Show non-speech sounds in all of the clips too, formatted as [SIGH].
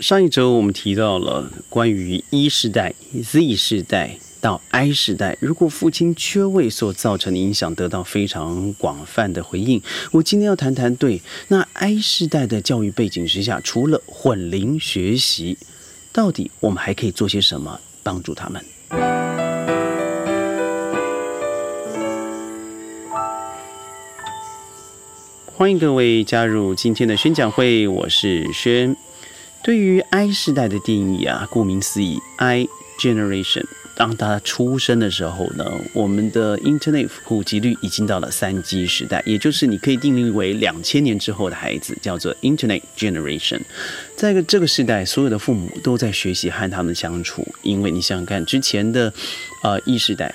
上一周我们提到了关于一世代、Z 世代到 I 世代，如果父亲缺位所造成的影响得到非常广泛的回应。我今天要谈谈对那 I 世代的教育背景之下，除了混龄学习，到底我们还可以做些什么帮助他们？欢迎各位加入今天的宣讲会，我是轩。对于 I 世代的定义啊，顾名思义，I generation，当他出生的时候呢，我们的 Internet 普及率已经到了三 G 时代，也就是你可以定义为两千年之后的孩子，叫做 Internet generation。在这个时代，所有的父母都在学习和他们相处，因为你想想看，之前的呃 E 世代。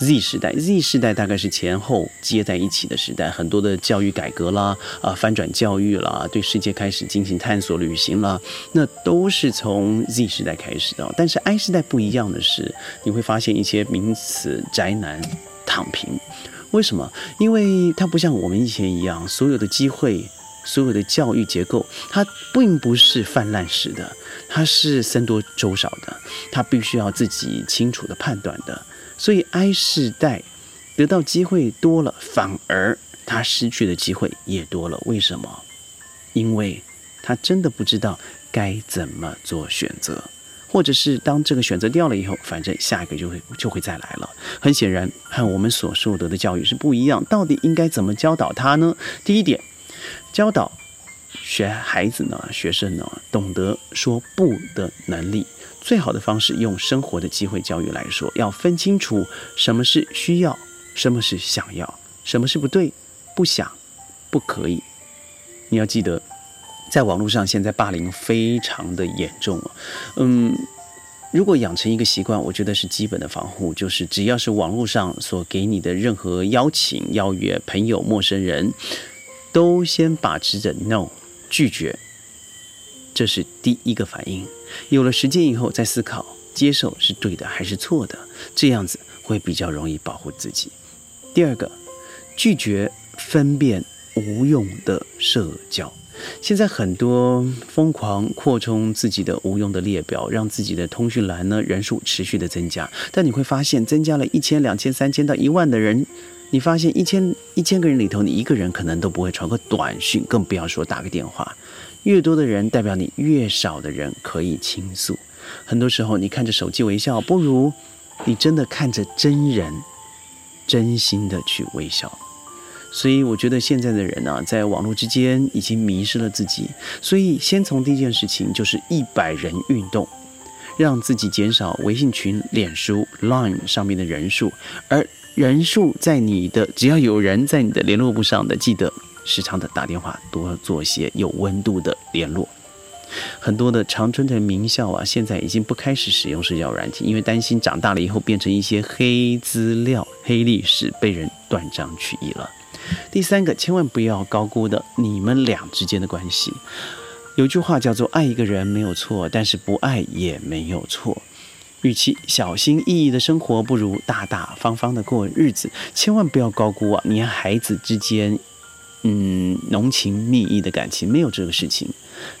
Z 时代，Z 时代大概是前后接在一起的时代，很多的教育改革啦，啊，翻转教育啦，对世界开始进行探索旅行啦，那都是从 Z 时代开始的。但是 I 时代不一样的是，你会发现一些名词宅男躺平，为什么？因为它不像我们以前一样，所有的机会，所有的教育结构，它并不是泛滥式的，它是僧多粥少的，它必须要自己清楚的判断的。所以 I 世代得到机会多了，反而他失去的机会也多了。为什么？因为他真的不知道该怎么做选择，或者是当这个选择掉了以后，反正下一个就会 [LAUGHS] 就会再来了。很显然，和我们所受得的教育是不一样。到底应该怎么教导他呢？第一点，教导学孩子呢，学生呢，懂得说不的能力。最好的方式，用生活的机会教育来说，要分清楚什么是需要，什么是想要，什么是不对、不想、不可以。你要记得，在网络上现在霸凌非常的严重啊。嗯，如果养成一个习惯，我觉得是基本的防护，就是只要是网络上所给你的任何邀请、邀约、朋友、陌生人，都先把持着 no 拒绝。这是第一个反应。有了时间以后再思考，接受是对的还是错的，这样子会比较容易保护自己。第二个，拒绝分辨无用的社交。现在很多疯狂扩充自己的无用的列表，让自己的通讯栏呢人数持续的增加。但你会发现，增加了一千、两千、三千到一万的人，你发现一千一千个人里头，你一个人可能都不会传个短讯，更不要说打个电话。越多的人，代表你越少的人可以倾诉。很多时候，你看着手机微笑，不如你真的看着真人，真心的去微笑。所以，我觉得现在的人呢，在网络之间已经迷失了自己。所以，先从第一件事情，就是一百人运动，让自己减少微信群、脸书、Line 上面的人数，而人数在你的，只要有人在你的联络簿上的，记得。时常的打电话，多做些有温度的联络。很多的长春的名校啊，现在已经不开始使用社交软体，因为担心长大了以后变成一些黑资料、黑历史，被人断章取义了。第三个，千万不要高估的你们俩之间的关系。有句话叫做“爱一个人没有错，但是不爱也没有错”。与其小心翼翼的生活，不如大大方方的过日子。千万不要高估啊，你和孩子之间。嗯，浓情蜜意的感情没有这个事情。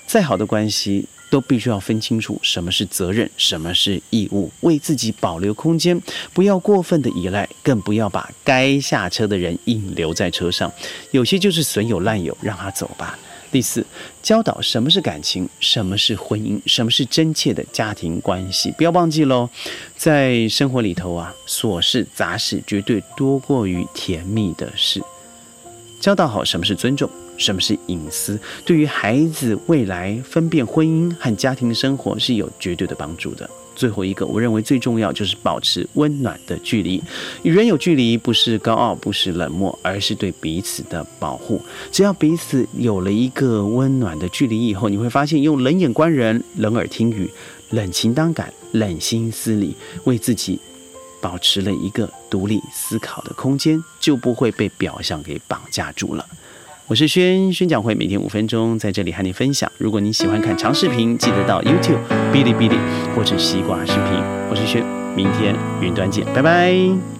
再好的关系都必须要分清楚什么是责任，什么是义务，为自己保留空间，不要过分的依赖，更不要把该下车的人硬留在车上。有些就是损友烂友，让他走吧。第四，教导什么是感情，什么是婚姻，什么是真切的家庭关系。不要忘记喽，在生活里头啊，琐事杂事绝对多过于甜蜜的事。教导好什么是尊重，什么是隐私，对于孩子未来分辨婚姻和家庭生活是有绝对的帮助的。最后一个，我认为最重要就是保持温暖的距离。与人有距离，不是高傲，不是冷漠，而是对彼此的保护。只要彼此有了一个温暖的距离以后，你会发现，用冷眼观人，冷耳听语，冷情当感，冷心思理，为自己。保持了一个独立思考的空间，就不会被表象给绑架住了。我是轩宣讲会，每天五分钟在这里和你分享。如果你喜欢看长视频，记得到 YouTube、哔哩哔哩或者西瓜视频。我是轩，明天云端见，拜拜。